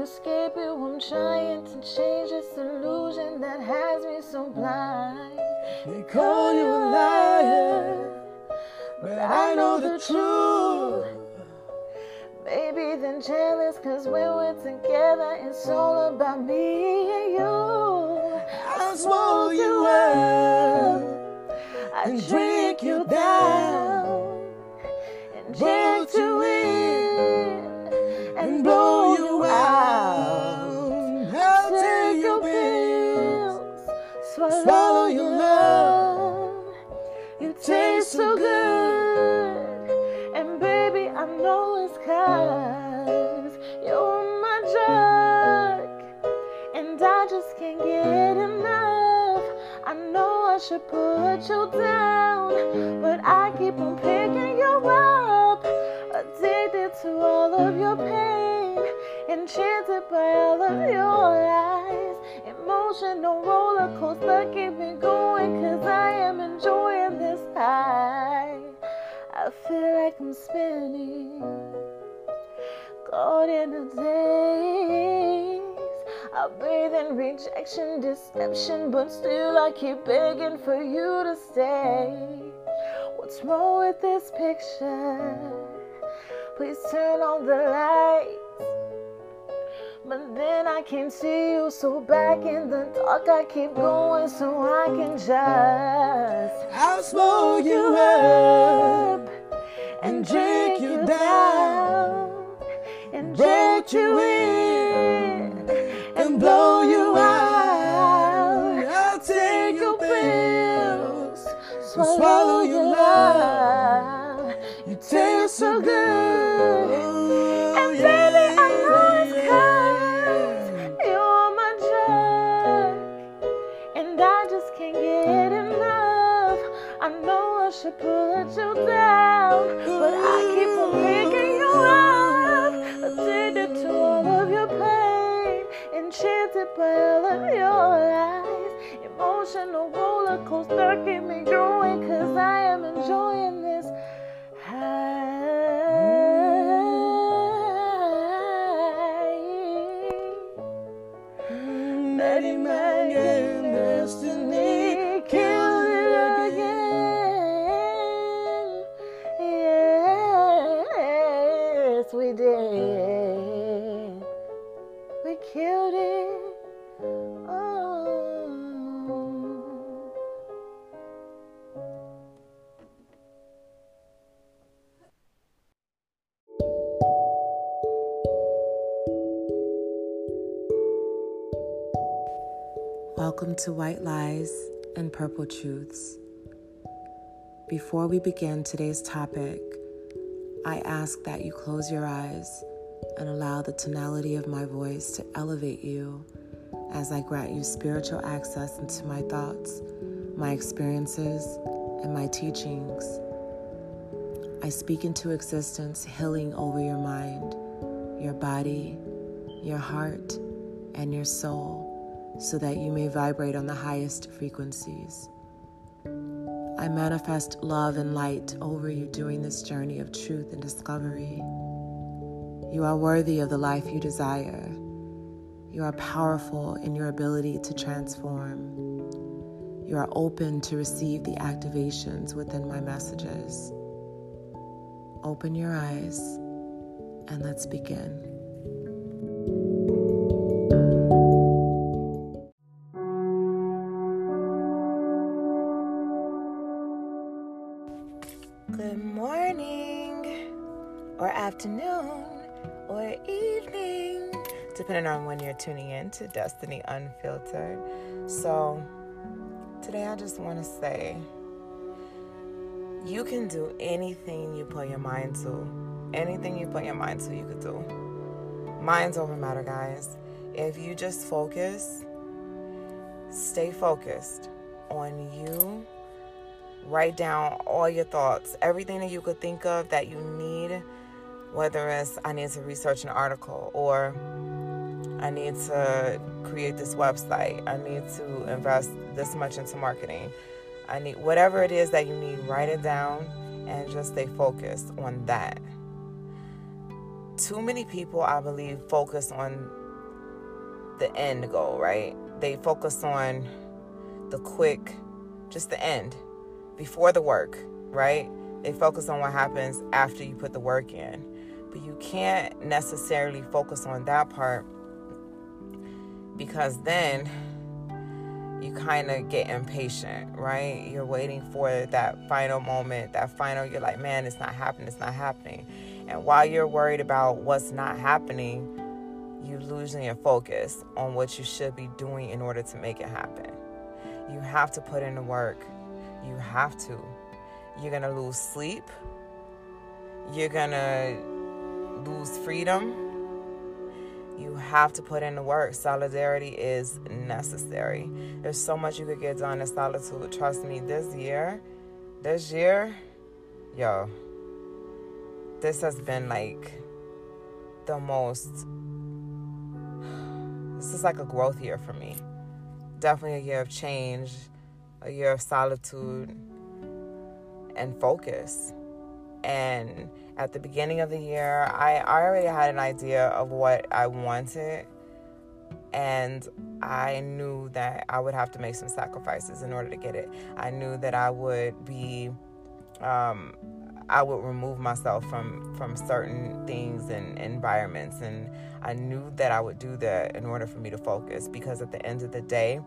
can't escape you. I'm trying to change this illusion that has me so blind. They call you a liar, but I know the truth. Baby, then jealous, cause when we're together, it's all about me and you. I swallow you up and drink you down, swallow, your love. You taste so good, and baby, I know it's cause you're my drug, and I just can't get enough. I know I should put you down, but I keep on picking you up, addicted to all of your pain, enchanted by all of your lies. Emotional roller coaster, keep me going, cause I am enjoying this high. I feel like I'm spinning, caught in a daze. I bathe in rejection, deception, but still I keep begging for you to stay. What's wrong with this picture? Please turn on the lights. But then I can't see you, so back in the dark I keep going so I can just I'll smoke you up and drink you down, inject you in, and blow you out. I'll take your pills, swallow your love. You taste so good. Enchanted of your lies. Emotional roller coaster, keep me going, cause I am enjoying this high. Many man and destiny killed it again. Yes, we did. Welcome to White Lies and Purple Truths. Before we begin today's topic, I ask that you close your eyes and allow the tonality of my voice to elevate you as I grant you spiritual access into my thoughts, my experiences, and my teachings. I speak into existence healing over your mind, your body, your heart, and your soul so that you may vibrate on the highest frequencies. I manifest love and light over you during this journey of truth and discovery. You are worthy of the life you desire. You are powerful in your ability to transform. You are open to receive the activations within my messages. Open your eyes and let's begin. Depending on when you're tuning in to Destini Unfiltered. So, today I just want to say you can do anything you put your mind to. Anything you put your mind to, you could do. Mind's over matter, guys. If you just focus, stay focused on you write down all your thoughts, everything that you could think of that you need, whether it's I need to research an article or I need to create this website, I need to invest this much into marketing, I need whatever it is that you need, write it down and just stay focused on that. Too many people, I believe, focus on the end goal, right? They focus on the quick, just the end, before the work, right? They focus on what happens after you put the work in. But you can't necessarily focus on that part because then you kind of get impatient, right? You're waiting for that final moment, that final, you're like, man, it's not happening, it's not happening. And while you're worried about what's not happening, you're losing your focus on what you should be doing in order to make it happen. You have to put in the work. You have to. You're going to lose sleep. You're going to lose freedom. You have to put in the work. Solidarity is necessary. There's so much you could get done in solitude. Trust me, this year, this year, yo, this has been like the most this is like a growth year for me. Definitely a year of change, a year of solitude and focus. And at the beginning of the year, I, I already had an idea of what I wanted. And I knew that I would have to make some sacrifices in order to get it. I knew that I would be um, I would remove myself from from certain things and environments and I knew that I would do that in order for me to focus because at the end of the day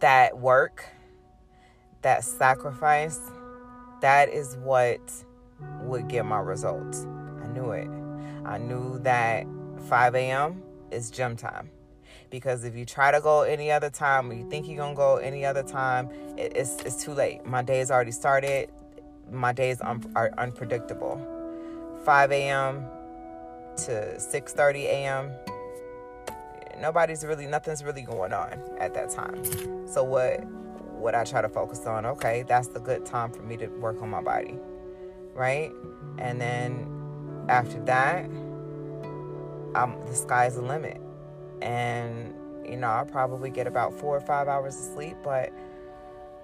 that work that sacrifice that is what would get my results. I knew it. I knew that 5 a.m. is gym time because if you try to go any other time or you think you're gonna go any other time it's, it's too late my day has already started my days un- are unpredictable 5 a.m to 6.30 a.m nobody's really nothing's really going on at that time so what what i try to focus on okay that's the good time for me to work on my body right and then after that um, the sky's the limit and you know I'll probably get about four or five hours of sleep, but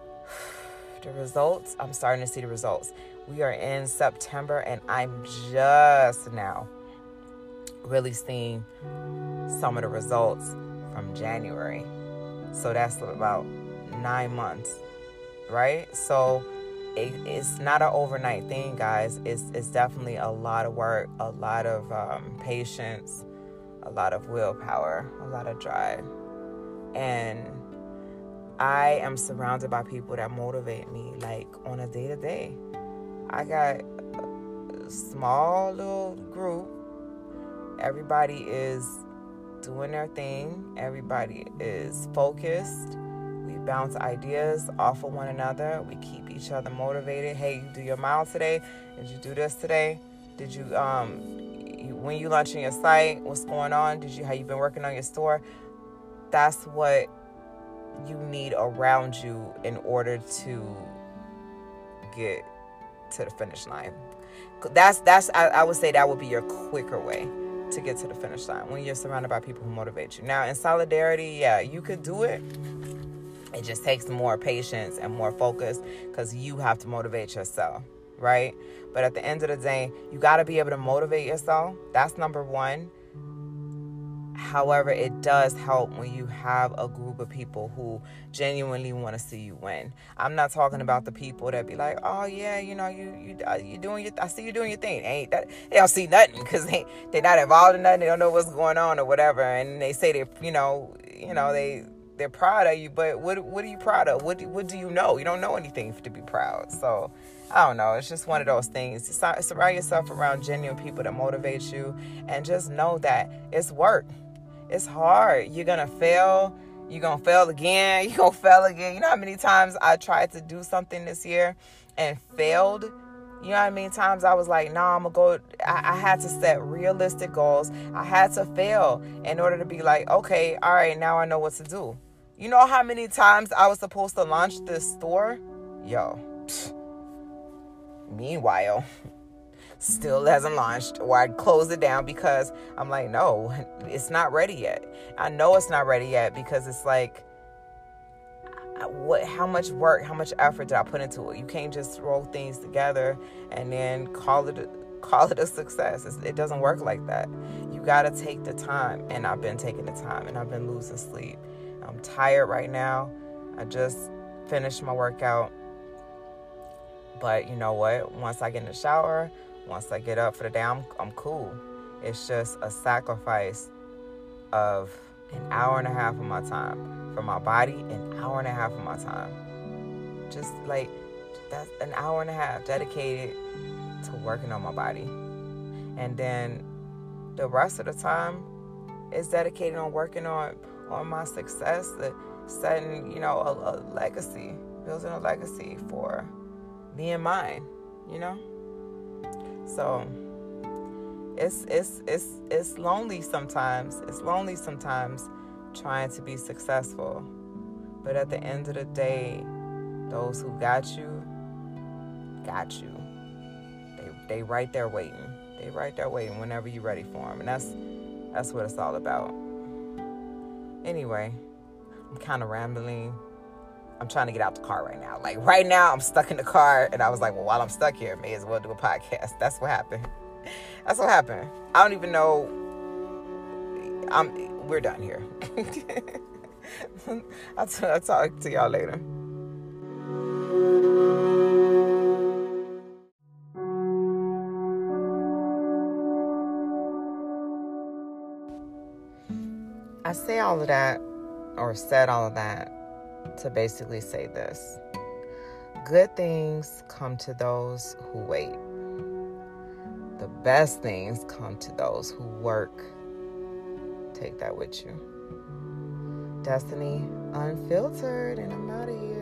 the results I'm starting to see the results. We are in September, and I'm just now really seeing some of the results from January. So that's about nine months, right? So it, it's not an overnight thing, guys. It's it's definitely a lot of work, a lot of um, patience a lot of willpower, a lot of drive. And I am surrounded by people that motivate me like on a day to day. I got a small little group. Everybody is doing their thing, everybody is focused. Bounce ideas off of one another. We keep each other motivated. Hey, you do your mile today? Did you do this today? Did you um you, when you launching your site, what's going on? Did you how you been working on your store? That's what you need around you in order to get to the finish line. That's that's I, I would say that would be your quicker way to get to the finish line when you're surrounded by people who motivate you. Now in solidarity, yeah, you could do it. It just takes more patience and more focus because you have to motivate yourself right? But at the end of the day, you got to be able to motivate yourself. That's number one. However, it does help when you have a group of people who genuinely want to see you win. I'm not talking about the people that be like, "Oh yeah, you know, you you uh, you doing your I see you doing your thing." Ain't that they don't see nothing because they they're not involved in nothing. They don't know what's going on or whatever, and they say they you know you know they they're proud of you, but what what are you proud of? What what do you know? You don't know anything to be proud. So I don't know. It's just one of those things. Surround yourself around genuine people that motivate you, and just know that it's work. It's hard. You're gonna fail. You're gonna fail again. You're gonna fail again. You know how many times I tried to do something this year and failed? You know how many times I was like, nah, I'm gonna go. I, I, had to set realistic goals. I had to fail in order to be like, okay, all right, now I know what to do. You know how many times I was supposed to launch this store? Yo. Meanwhile, still hasn't launched, or I'd close it down because I'm like, no, it's not ready yet. I know it's not ready yet because it's like, what how much work how much effort did i put into it you can't just roll things together and then call it a, call it a success it's, it doesn't work like that you got to take the time and i've been taking the time and i've been losing sleep i'm tired right now i just finished my workout but you know what once i get in the shower once i get up for the day i'm, I'm cool it's just a sacrifice of an hour and a half of my time for my body, an hour and a half of my time. Just like that's an hour and a half dedicated to working on my body. And then the rest of the time is dedicated on working on on my success, setting, you know, a, a legacy, building a legacy for me and mine, you know? So it's it's it's it's lonely sometimes. It's lonely sometimes trying to be successful. But at the end of the day, those who got you got you. They they right there waiting. They right there waiting whenever you're ready for them. And that's that's what it's all about. Anyway, I'm kind of rambling. I'm trying to get out the car right now. Like right now, I'm stuck in the car, and I was like, well, while I'm stuck here, may as well do a podcast. That's what happened. That's what happened. I don't even know. I'm. We're done here. I'll, t- I'll talk to y'all later. I say all of that, or said all of that, to basically say this good things come to those who wait the best things come to those who work. Take that with you. Destini Unfiltered, and I'm out of here.